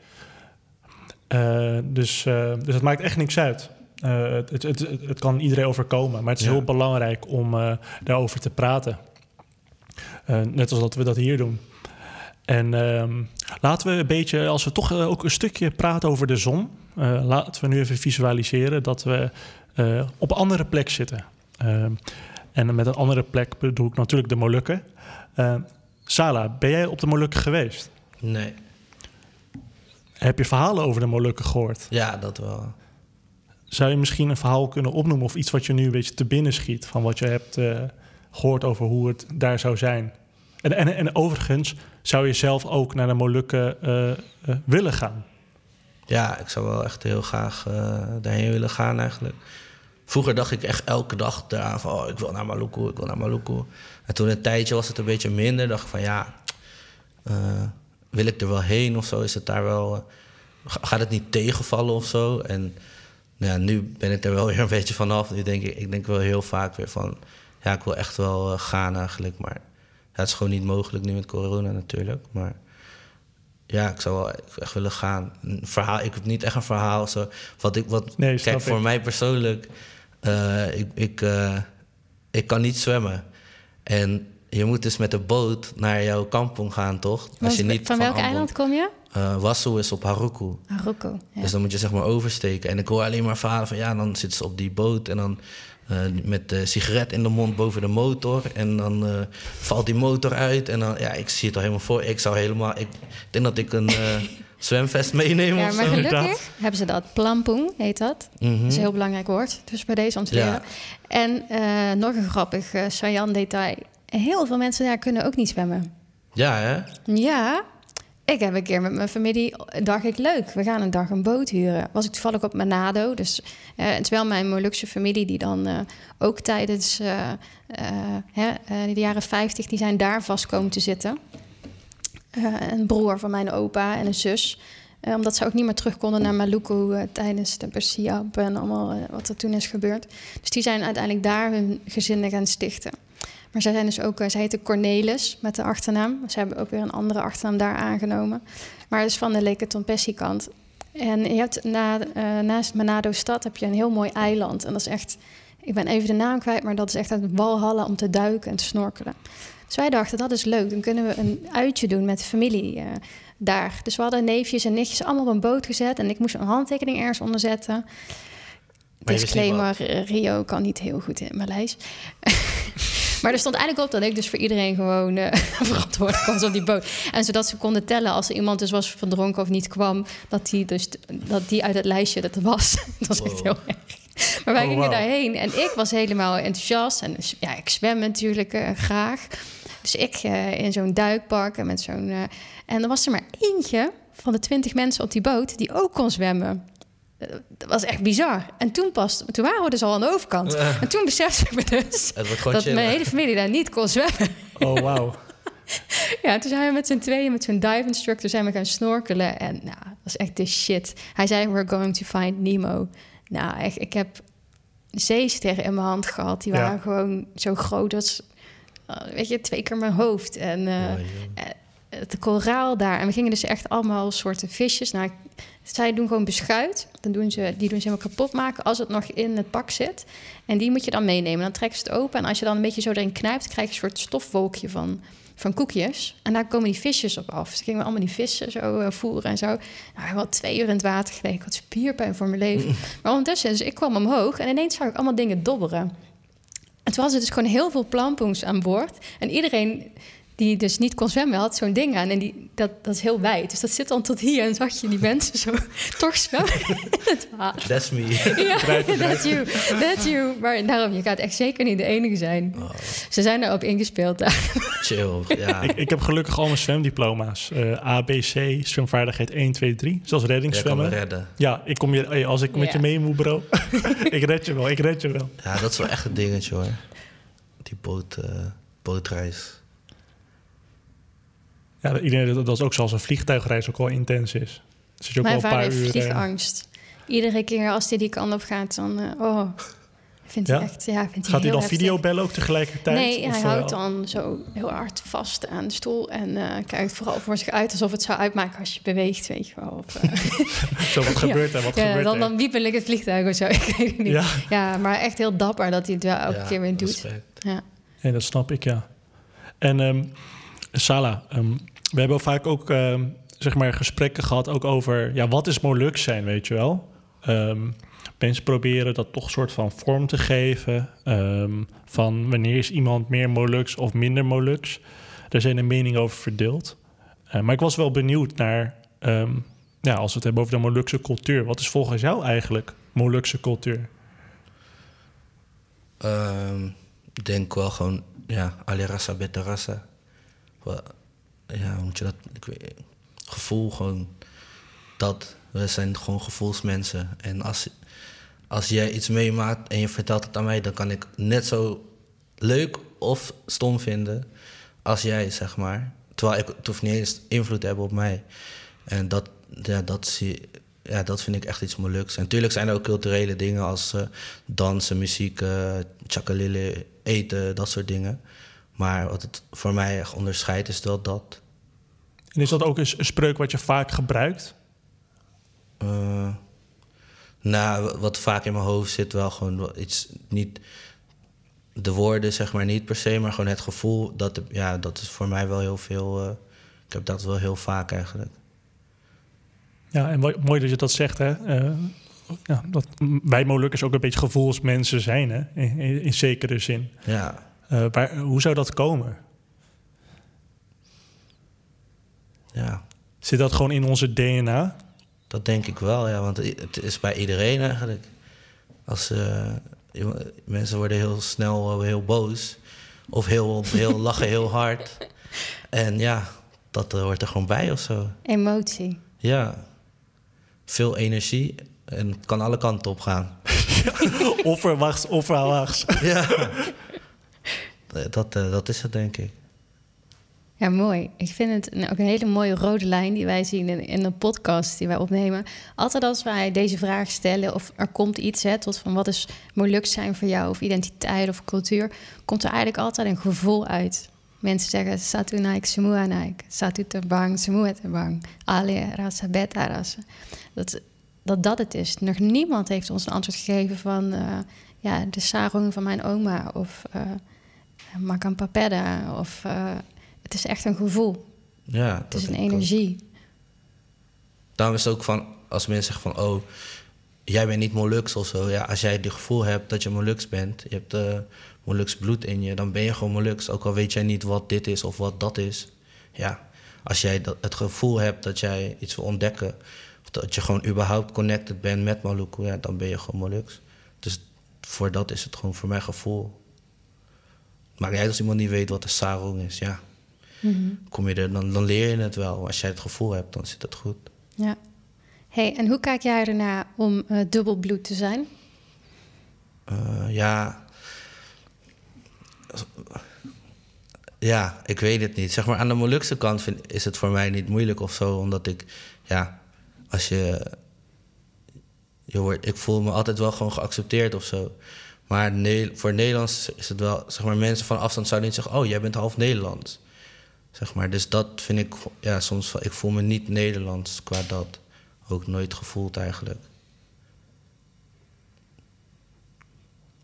Eh, dus, eh, dus het maakt echt niks uit. Eh, het, het, het, kan iedereen overkomen, maar het is Ja. heel belangrijk om eh, daarover te praten. Eh, net als dat we dat hier doen. En ehm, laten we een beetje, als we toch ook een stukje praten over de zon. laten we nu even visualiseren dat we op een andere plek zitten. En met een andere plek bedoel ik natuurlijk de Molukken. Sala, ben jij op de Molukken geweest? Nee. Heb je verhalen over de Molukken gehoord? Ja, dat wel. Zou je misschien een verhaal kunnen opnoemen of iets wat je nu een beetje te binnen schiet van wat je hebt eh, gehoord over hoe het daar zou zijn? En, en, en overigens, zou je zelf ook naar de Molukken eh, eh, willen gaan? Ja, ik zou wel echt heel graag daarheen willen gaan eigenlijk. Vroeger dacht ik echt elke dag daaraan van... Oh, ik wil naar Maluku, ik wil naar Maluku. En toen een tijdje was het een beetje minder. dacht ik van ja, wil ik er wel heen of zo? Is het daar wel... ga- gaat het niet tegenvallen of zo? En nou ja, nu ben ik er wel weer een beetje vanaf. Nu denk ik, ik denk wel heel vaak weer van... Ja, ik wil echt wel eh, gaan eigenlijk. Maar ja, het is gewoon niet mogelijk nu met corona natuurlijk. Maar ja, ik zou wel echt willen gaan. Een verhaal, ik heb niet echt een verhaal. Zo, wat ik, wat, Nee, kijk, voor ik. mij persoonlijk, eh, ik, ik, eh, ik kan niet zwemmen. En je moet dus met de boot naar jouw kampong gaan, toch? Want je niet van welk eiland kom je? Eh, Wassu is op Haruku. Marokko. Ja. Dus dan moet je zeg maar oversteken. En ik hoor alleen maar verhalen van ja, dan zitten ze op die boot en dan eh, met de sigaret in de mond boven de motor. En dan eh, valt die motor uit. En dan, ja, ik zie het al helemaal voor. Ik zou helemaal, ik denk dat ik een eh, zwemvest meeneem Ja, of maar gelukkig hebben ze dat. Plampoen heet dat. Mhm. Dat is een heel belangrijk woord. Dus bij deze om te Ja. leren. En eh, nog een grappig uh, detail. Heel veel mensen daar kunnen ook niet zwemmen. Ja, hè? Ja, ik heb een keer met mijn familie, dacht ik leuk, we gaan een dag een boot huren. Was ik toevallig op Manado, dus eh, het is wel mijn Molukse familie die dan eh, ook tijdens eh, eh, hè, eh, de jaren 50, die zijn daar vast komen te zitten. Eh, een broer van mijn opa en een zus. Eh, omdat ze ook niet meer terug konden naar Maluku eh, tijdens de Bersiap en allemaal eh, wat er toen is gebeurd. Dus die zijn uiteindelijk daar hun gezinnen gaan stichten. Maar zij zijn dus ook, uh, zij heette Cornelis met de achternaam. Ze hebben ook weer een andere achternaam daar aangenomen. Maar dus van de Leke kant. En je hebt na, uh, naast Manado stad heb je een heel mooi eiland. En dat is echt, ik ben even de naam kwijt, maar dat is echt een walhalla om te duiken en te snorkelen. Dus wij dachten, dat is leuk. Dan kunnen we een uitje doen met de familie uh, daar. Dus we hadden neefjes en nichtjes allemaal op een boot gezet. En ik moest een handtekening ergens onder zetten. Disclaimer, Rio kan niet heel goed in Maleis. Maar er stond eigenlijk op dat ik dus voor iedereen gewoon uh, verantwoordelijk was op die boot. En zodat ze konden tellen als er iemand dus was verdronken of niet kwam, dat die, dus, dat die uit het lijstje dat er was. dat was echt heel erg. Maar wij Oh, gingen wow. daarheen en ik was helemaal enthousiast. En ja, ik zwem natuurlijk uh, graag. Dus ik uh, in zo'n duikpark en met zo'n. en er was er maar eentje van de twintig mensen op die boot die ook kon zwemmen. Dat was echt bizar. En toen pas, toen waren we dus al aan de overkant. En toen besefte ik me dus dat chillen. mijn hele familie daar niet kon zwemmen. Oh, wauw. ja, toen zijn we met z'n tweeën, met zo'n dive instructor, zijn we gaan snorkelen. En nou, dat was echt de shit. Hij zei, we're going to find Nemo. Nou, echt, ik heb zeesterren in mijn hand gehad. Die waren ja. gewoon zo groot als, uh, weet je, twee keer mijn hoofd. En uh, oh, het koraal daar. En we gingen dus echt allemaal soorten visjes. Nou, zij doen gewoon beschuit. Dan doen ze, die doen ze helemaal kapot maken als het nog in het pak zit. En die moet je dan meenemen. Dan trekken ze het open. En als je dan een beetje zo erin knijpt, krijg je een soort stofwolkje van, van koekjes. En daar komen die visjes op af. Dus gingen we allemaal die vissen zo uh, voeren en zo. Nou, we hebben al twee uur in het water gelegen. Ik had spierpijn voor mijn leven. maar ondertussen, dus ik kwam omhoog en ineens zag ik allemaal dingen dobberen. En toen was er dus gewoon heel veel plampoens aan boord. En iedereen die dus niet kon zwemmen, had zo'n ding aan. En die, dat, dat is heel wijd. Dus dat zit dan tot hier. En zag je die mensen zo toch zwemmen in het water. That's me. Ja, that's you. That's you. Maar daarom, je gaat echt zeker niet de enige zijn. Oh. Ze zijn erop ingespeeld daar. Chill, ja. ik, ik, heb gelukkig al mijn zwemdiploma's. Uh, ABC, zwemvaardigheid 1, 2, 3. Zoals reddingszwemmen. Ja, redden. Ja, ik kom je, hey, als ik met je mee moet, bro. ik red je wel, ik red je wel. Ja, dat is wel echt een dingetje, hoor. Die boot, uh, bootreis. Ja, iedereen dat is ook zoals een vliegtuigreis ook al intens is. Zit je ook Mijn wel een vader paar heeft uur... vliegangst. Iedere keer als hij die kant op gaat, dan... eh, oh, vindt hij Ja? echt... Ja, vindt gaat hij dan heftig. videobellen ook tegelijkertijd? Nee, Of, hij eh, houdt dan zo heel hard vast aan de stoel en eh, kijkt vooral voor zich uit alsof het zou uitmaken als je beweegt, weet je wel. Of, Zo, wat gebeurt er? Wat ja, gebeurt dan, er? dan wiepel ik het vliegtuig of zo. Ik weet het niet. Ja. Ja, maar echt heel dapper dat hij het wel elke Ja, keer weer doet. respect. Ja. nee, dat snap ik, ja. En ehm Sala, ehm, we hebben vaak ook ehm, zeg maar gesprekken gehad ook over... ja, wat is Molux zijn, weet je wel? Ehm, mensen proberen dat toch soort van vorm te geven... ehm, van wanneer is iemand meer Molux of minder Molux. Daar zijn de meningen over verdeeld. Eh, maar ik was wel benieuwd naar... ja, als we het hebben over de Molukse cultuur... wat is volgens jou eigenlijk Molukse cultuur? Ik denk wel gewoon, ja, rasa. Wel, Ja, hoe moet je dat, gevoel gewoon, dat, we zijn gewoon gevoelsmensen. En als, als jij iets meemaakt en je vertelt het aan mij, dan kan ik net zo leuk of stom vinden als jij, zeg maar. Terwijl ik, het hoeft niet eens invloed te hebben op mij. En dat, ja, dat, ja, dat vind ik echt iets moeilijks. En natuurlijk zijn er ook culturele dingen als eh, dansen, muziek, uh, eten, dat soort dingen. Maar wat het voor mij echt onderscheidt is wel dat. En is dat ook een, een spreuk wat je vaak gebruikt? Uh, nou, wat vaak in mijn hoofd zit, wel gewoon iets niet. De woorden, zeg maar niet per se, maar gewoon het gevoel. Dat, ja, dat is voor mij wel heel veel. Uh, ik heb dat wel heel vaak eigenlijk. Ja, en mooi dat je dat zegt, hè? Uh, ja, dat wij Molukkers ook een beetje gevoelsmensen zijn, hè? In, in, in zekere zin. Ja. Uh, maar hoe zou dat komen? Ja. Zit dat gewoon in onze DNA? Dat denk ik wel, ja, want het is bij iedereen eigenlijk. Als uh, mensen worden heel snel heel boos of heel, heel lachen heel hard. En ja, dat uh, hoort er gewoon bij of zo. Emotie. Ja, veel energie en het kan alle kanten op gaan. Offerwachts, offerwachts. ja, dat, uh, dat is het denk ik. Ja, mooi. Ik vind het ook een hele mooie rode lijn die wij zien in, in de podcast die wij opnemen. Altijd als wij deze vraag stellen of er komt iets, hè, tot van wat is Molux zijn voor jou of identiteit of cultuur, komt er eigenlijk altijd een gevoel uit. Mensen zeggen satu naik, semua naik, satu terbang, semua terbang, ale rasa, beta rasa. Dat, dat dat het is. Nog niemand heeft ons een antwoord gegeven van uh, ja, de sarong van mijn oma of makan papeda of... Uh, het is echt een gevoel. Ja, het is een energie. Ook. Daarom is het ook van, als mensen zeggen van, oh, jij bent niet Molux of zo. Ja, als jij het gevoel hebt dat je Molux bent, je hebt uh, Molux bloed in je, dan ben je gewoon Molux. Ook al weet jij niet wat dit is of wat dat is. Ja, als jij dat, het gevoel hebt dat jij iets wil ontdekken, of dat je gewoon überhaupt connected bent met Maluku, ja, dan ben je gewoon Molux. Dus voor dat is het gewoon voor mijn gevoel. Maar jij als iemand niet weet wat een sarong is, ja. Mm -hmm. Kom je er, dan, dan leer je het wel. Als jij het gevoel hebt, dan zit het goed. Ja. Hey, en hoe kijk jij ernaar om uh, dubbelbloed te zijn? Uh, ja. Ja, ik weet het niet. Zeg maar aan de Molukse kant vind, is het voor mij niet moeilijk of zo, omdat ik, ja, als je, je wordt, ik voel me altijd wel gewoon geaccepteerd of zo. Maar voor Nederlands is het wel, zeg maar, mensen van afstand zouden niet zeggen: Oh, jij bent half Nederlands. Zeg maar, dus dat vind ik, ja, soms, ik voel me niet Nederlands qua dat. Ook nooit gevoeld eigenlijk.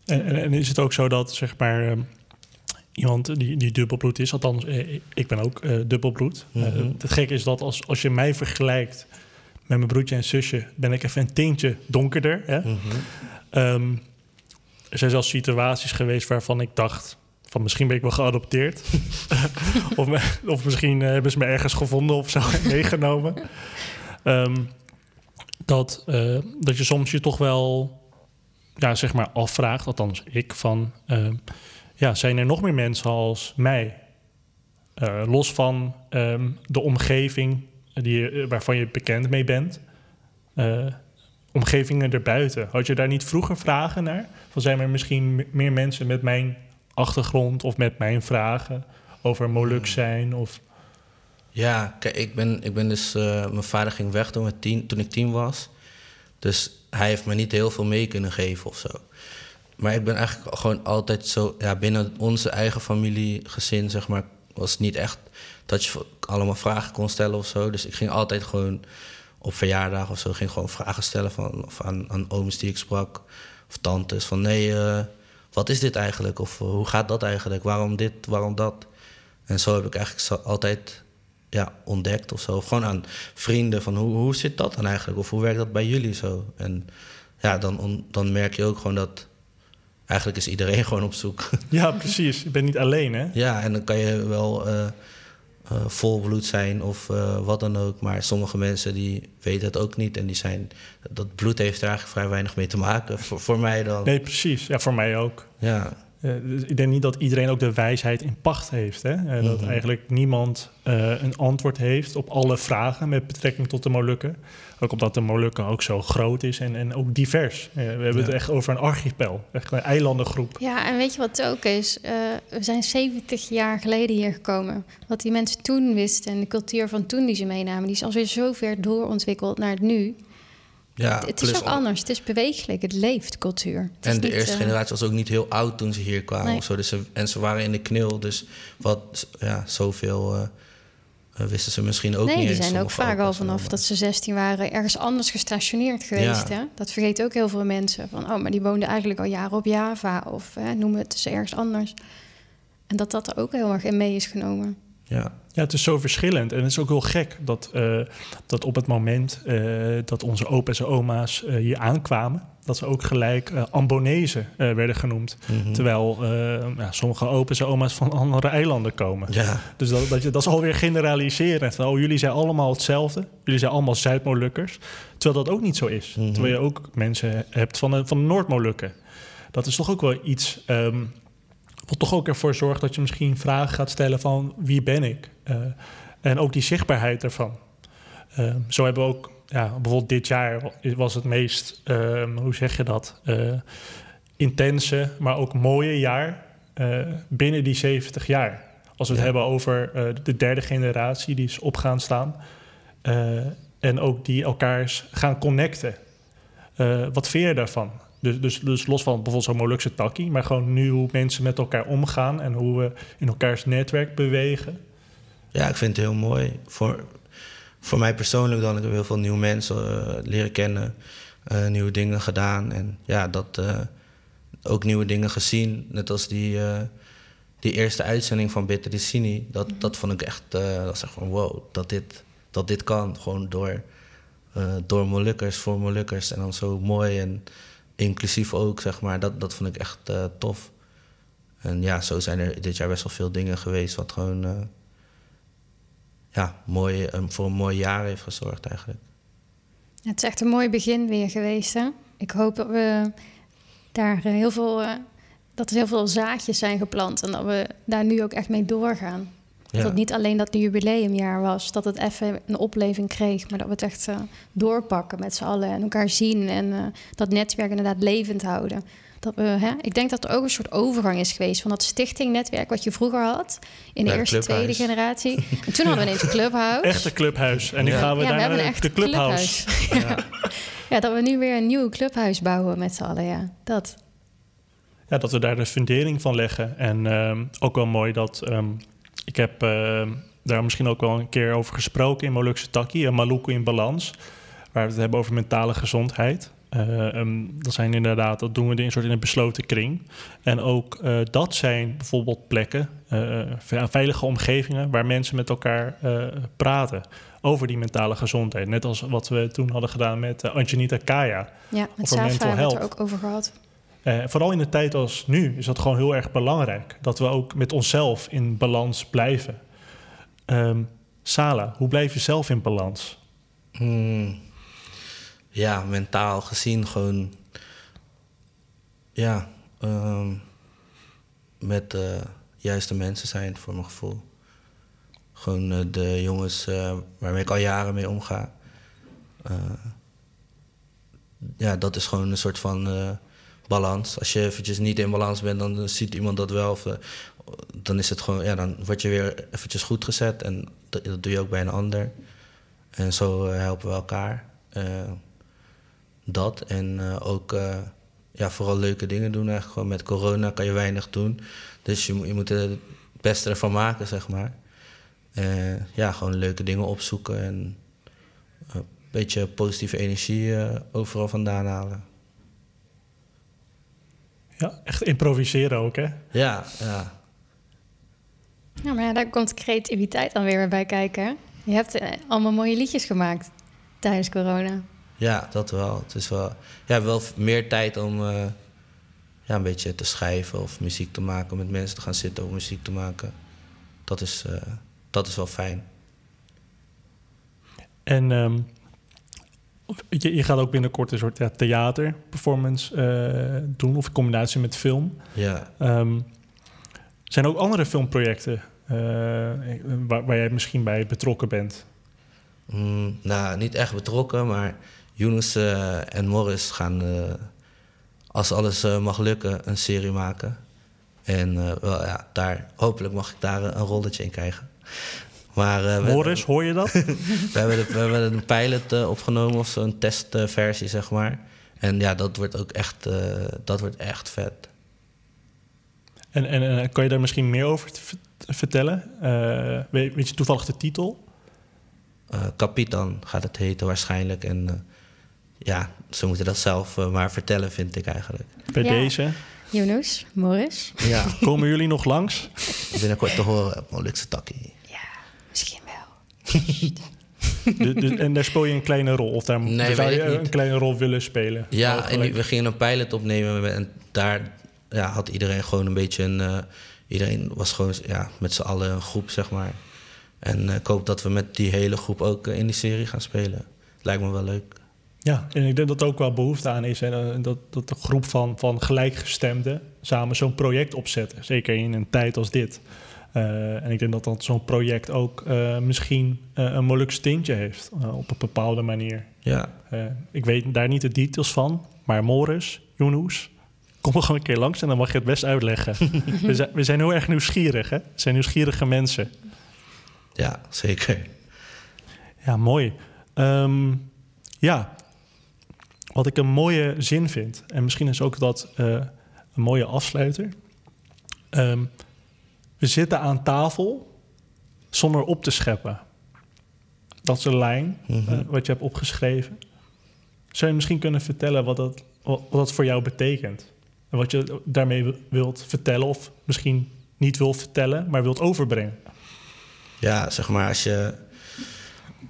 En, en, en is het ook zo dat, zeg maar, um, iemand die, die dubbelbloed is, althans, eh, ik ben ook uh, dubbelbloed. Mm -hmm. uh, het gekke is dat als, als je mij vergelijkt met mijn broertje en zusje, ben ik even een tintje donkerder. Hè? Mm -hmm. um, er zijn zelfs situaties geweest waarvan ik dacht van misschien ben ik wel geadopteerd. of, me, of, misschien uh, hebben ze me ergens gevonden of zo meegenomen. Um, dat, uh, dat je soms je toch wel ja, zeg maar afvraagt, althans ik, van uh, ja, zijn er nog meer mensen als mij? Uh, los van um, de omgeving die, waarvan je bekend mee bent. Omgevingen erbuiten. Had je daar niet vroeger vragen naar? Van zijn er misschien meer mensen met mijn achtergrond of met mijn vragen over Molux zijn? Of... Ja, kijk, ik ben, ik ben dus... eh, mijn vader ging weg toen, we tien, toen ik tien was. Dus hij heeft me niet heel veel mee kunnen geven of zo. Maar ik ben eigenlijk gewoon altijd zo... Ja, binnen onze eigen familie, gezin, zeg maar... was het niet echt dat je allemaal vragen kon stellen of zo. Dus ik ging altijd gewoon op verjaardag of zo... ging gewoon vragen stellen van, of aan, aan ooms die ik sprak. Of tantes, van nee, eh, wat is dit eigenlijk? Of eh, hoe gaat dat eigenlijk? Waarom dit, waarom dat? En zo heb ik eigenlijk altijd ja, ontdekt of zo. Of gewoon aan vrienden van hoe, hoe zit dat dan eigenlijk? Of hoe werkt dat bij jullie zo? En ja, dan, on- dan merk je ook gewoon dat eigenlijk is iedereen gewoon op zoek. Ja, precies. Je bent niet alleen, hè? ja, en dan kan je wel eh, eh, volbloed zijn of eh, wat dan ook. Maar sommige mensen die weten het ook niet. En die zijn, dat bloed heeft er eigenlijk vrij weinig mee te maken. Voor, voor mij dan. Nee, precies. Ja, voor mij ook. Ja, dus ik denk niet dat iedereen ook de wijsheid in pacht heeft. Hè? Eh, Dat Mhm. eigenlijk niemand eh, een antwoord heeft op alle vragen met betrekking tot de Molukken. Ook omdat de Molukken ook zo groot is en, en ook divers. Eh, we hebben het echt over een archipel, echt een eilandengroep. Ja, en weet je wat het ook is? Eh, we zijn 70 jaar geleden hier gekomen. Wat die mensen toen wisten en de cultuur van toen die ze meenamen, die is alweer zo ver doorontwikkeld naar het nu. Ja het is ook anders. Het is bewegelijk. Het leeft cultuur. Het En de niet, eerste eh, generatie was ook niet heel oud toen ze hier kwamen. Nee. Of zo. Dus ze, en ze waren in de knil. Dus wat, ja, zoveel eh, eh, wisten ze misschien ook nee, niet die eens. zijn ook vaak al vanaf dat ze 16 waren ergens anders gestationeerd geweest. Ja. Hè? Dat vergeten ook heel veel mensen. Van, oh, maar die woonden eigenlijk al jaren op Java of hè, noem het dus ergens anders. En dat dat er ook heel erg in mee is genomen. Ja, Ja, het is zo verschillend. En het is ook heel gek dat, eh, dat op het moment eh, dat onze opa's en oma's eh, hier aankwamen, dat ze ook gelijk Ambonezen werden genoemd. Mhm. Terwijl ja, sommige opa's en oma's van andere eilanden komen. ja, Dus dat, dat, je, dat is alweer generaliserend. Van, oh, jullie zijn allemaal hetzelfde. Jullie zijn allemaal Zuid-Molukkers. Terwijl dat ook niet zo is. Mhm. Terwijl je ook mensen hebt van de, van de Noord-Molukken. Dat is toch ook wel iets... ehm, wat toch ook ervoor zorgt dat je misschien vragen gaat stellen van... wie ben ik? Eh, en ook die zichtbaarheid ervan. Ehm, zo hebben we ook... Ja, bijvoorbeeld dit jaar was het meest... ehm, hoe zeg je dat? Eh, intense, maar ook mooie jaar... eh, binnen die 70 jaar. Als we het Ja. hebben over de derde generatie die is op gaan staan. en ook die elkaars gaan connecten. Wat vind je daarvan? Dus, dus, dus los van bijvoorbeeld zo'n Molukse takkie, maar gewoon nu hoe mensen met elkaar omgaan en hoe we in elkaars netwerk bewegen. ja, ik vind het heel mooi. Voor, voor mij persoonlijk dan. Ik heb heel veel nieuwe mensen eh, leren kennen. eh, nieuwe dingen gedaan. En ja, dat, eh, ook nieuwe dingen gezien. Net als die, die eerste uitzending van Bitter di Cini. Dat, dat vond ik echt, dat echt van wow, dat dit, dat dit kan. Gewoon door, door Molukkers, voor Molukkers. En dan zo mooi en inclusief ook, zeg maar. Dat, dat vond ik echt eh, tof. En ja, zo zijn er dit jaar best wel veel dingen geweest... wat gewoon eh, ja, mooi, eh, voor een mooi jaar heeft gezorgd eigenlijk. Het is echt een mooi begin weer geweest. Hè? Ik hoop dat we daar heel veel, dat er heel veel zaadjes zijn geplant en dat we daar nu ook echt mee doorgaan. Dat het niet alleen dat jubileumjaar was, dat het even een opleving kreeg, maar dat we het echt eh, doorpakken met z'n allen en elkaar zien en eh, dat netwerk inderdaad levend houden. Dat we, hè, ik denk dat er ook een soort overgang is geweest van dat stichtingnetwerk wat je vroeger had in de Ja, eerste, tweede generatie. En toen hadden we ineens een clubhouse. Echte clubhuis. En nu Ja. gaan we ja, we daar hebben een naar echte de clubhouse. clubhuis. Ja. Ja, dat we nu weer een nieuw clubhuis bouwen met z'n allen, ja. Dat. Ja, dat we daar de fundering van leggen. En ehm, ook wel mooi dat... ehm, ik heb ehm, daar misschien ook wel een keer over gesproken in Molukse Takkie, en Maluku in Balans, waar we het hebben over mentale gezondheid. Eh, ehm, dat zijn inderdaad, dat doen we in een soort in een besloten kring. En ook eh, dat zijn bijvoorbeeld plekken, eh, ve- veilige omgevingen waar mensen met elkaar eh, praten over die mentale gezondheid. Net als wat we toen hadden gedaan met eh, Anjanita Kaya. Ja, met Over Safa mental hebben we het er health. ook over gehad. Eh, vooral in de tijd als nu is dat gewoon heel erg belangrijk. Dat we ook met onszelf in balans blijven. Ehm, Sala, hoe blijf je zelf in balans? Hmm. ja, mentaal gezien gewoon... Ja, ehm, met de juiste mensen zijn voor mijn gevoel. Gewoon eh, de jongens eh, waarmee ik al jaren mee omga. Eh, ja, dat is gewoon een soort van eh, balans. Als je eventjes niet in balans bent, dan ziet iemand dat wel. Eh, dan is het gewoon, ja, dan word je weer eventjes goed gezet. En dat, doe je ook bij een ander. En zo eh, helpen we elkaar. Eh, dat. En ook ja, vooral leuke dingen doen eigenlijk. Gewoon met corona kan je weinig doen. Dus je, moet- je moet het beste ervan maken, zeg maar. Eh, ja, gewoon leuke dingen opzoeken en een beetje positieve energie overal vandaan halen. Ja, echt improviseren ook, hè? Ja, ja. Ja, maar ja, daar komt creativiteit dan weer bij kijken. Je hebt eh, allemaal mooie liedjes gemaakt tijdens corona. Ja, dat wel. Het is wel, ja, wel meer tijd om eh, ja, een beetje te schrijven of muziek te maken, om met mensen te gaan zitten om muziek te maken. Dat is, eh, dat is wel fijn. En ehm, je, je gaat ook binnenkort een soort ja, theaterperformance eh, doen, of in combinatie met film. Ja, Ehm, zijn er ook andere filmprojecten eh, waar, waar jij misschien bij betrokken bent? Mm, nou, niet echt betrokken, maar Younes eh, en Morris gaan, als alles mag lukken, een serie maken. En wel, ja, daar, hopelijk mag ik daar een rolletje in krijgen. Maar, eh, we- Morris, hoor je dat? We hebben, de, we hebben een pilot eh, opgenomen, of zo'n testversie, zeg maar. En ja, dat wordt ook echt, eh, dat wordt echt vet. en en eh, kan je daar misschien meer over te vert- vertellen? Eh, weet, weet je toevallig de titel? Eh Kapitan gaat het heten waarschijnlijk. En eh, ja, ze moeten dat zelf eh, maar vertellen, vind ik eigenlijk. Bij Ja. deze. Yunus, Morris. Ja, Komen jullie nog langs? binnenkort te horen op Molukse Takkie. De- de- en daar speel je een kleine rol? Of daar Nee, zou je een kleine rol willen spelen? Ja, en we gingen een pilot opnemen en daar ja, had iedereen gewoon een beetje een... eh, iedereen was gewoon ja, met z'n allen een groep, zeg maar. En eh, ik hoop dat we met die hele groep ook eh, in die serie gaan spelen. Lijkt me wel leuk. Ja, en ik denk dat er ook wel behoefte aan is. En dat, dat een groep van, van gelijkgestemden samen zo'n project opzetten. Zeker in een tijd als dit. Eh, en ik denk dat dat zo'n project ook eh, misschien eh, een Molukse tintje heeft. op een bepaalde manier. Ja, ik weet daar niet de details van. Maar Morris, Yunus, kom er gewoon een keer langs en dan mag je het best uitleggen. we, zijn, we zijn heel erg nieuwsgierig, hè? We zijn nieuwsgierige mensen. ja zeker. Ja, mooi. Ehm, ja, wat ik een mooie zin vind, en misschien is ook dat een mooie afsluiter. Ehm, we zitten aan tafel zonder op te scheppen. Dat is een lijn Mhm. eh, wat je hebt opgeschreven. Zou je misschien kunnen vertellen wat dat, wat, wat dat voor jou betekent? En wat je daarmee wi- wilt vertellen, of misschien niet wilt vertellen, maar wilt overbrengen? Ja, zeg maar als je...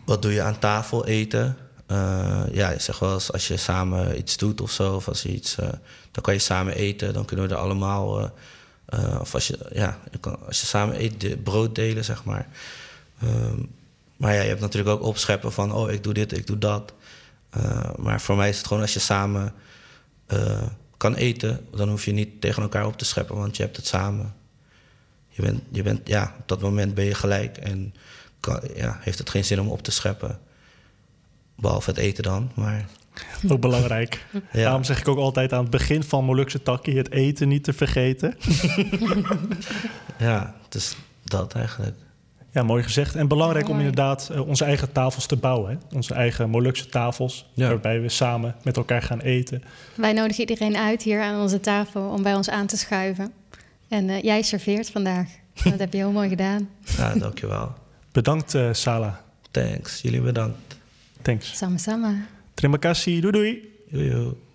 Wat doe je aan tafel eten? Eh, ja, zeg wel eens als je samen iets doet of zo, of als je iets... eh, dan kan je samen eten, dan kunnen we er allemaal... eh, of als je, ja, je kan, als je samen eet, de brood delen, zeg maar. Ehm, maar ja, je hebt natuurlijk ook opscheppen van... oh, ik doe dit, ik doe dat. Eh, maar voor mij is het gewoon als je samen eh, kan eten... dan hoef je niet tegen elkaar op te scheppen, want je hebt het samen. Je bent, je bent, ja, op dat moment ben je gelijk en kan, ja, heeft het geen zin om op te scheppen. Behalve het eten dan, maar Ook belangrijk. ja, Daarom zeg ik ook altijd aan het begin van Molukse Takkie... het eten niet te vergeten. ja, dus dat eigenlijk. Ja, mooi gezegd. En belangrijk om inderdaad eh, onze eigen tafels te bouwen. Hè? Onze eigen Molukse tafels, Ja. waarbij we samen met elkaar gaan eten. Wij nodigen iedereen uit hier aan onze tafel om bij ons aan te schuiven. En eh, jij serveert vandaag. Dat heb je heel mooi gedaan. Ja, dankjewel. Bedankt, eh Sala. Thanks, jullie bedankt. Thanks. Sama sama. Terima kasih, Dudui. Yuk.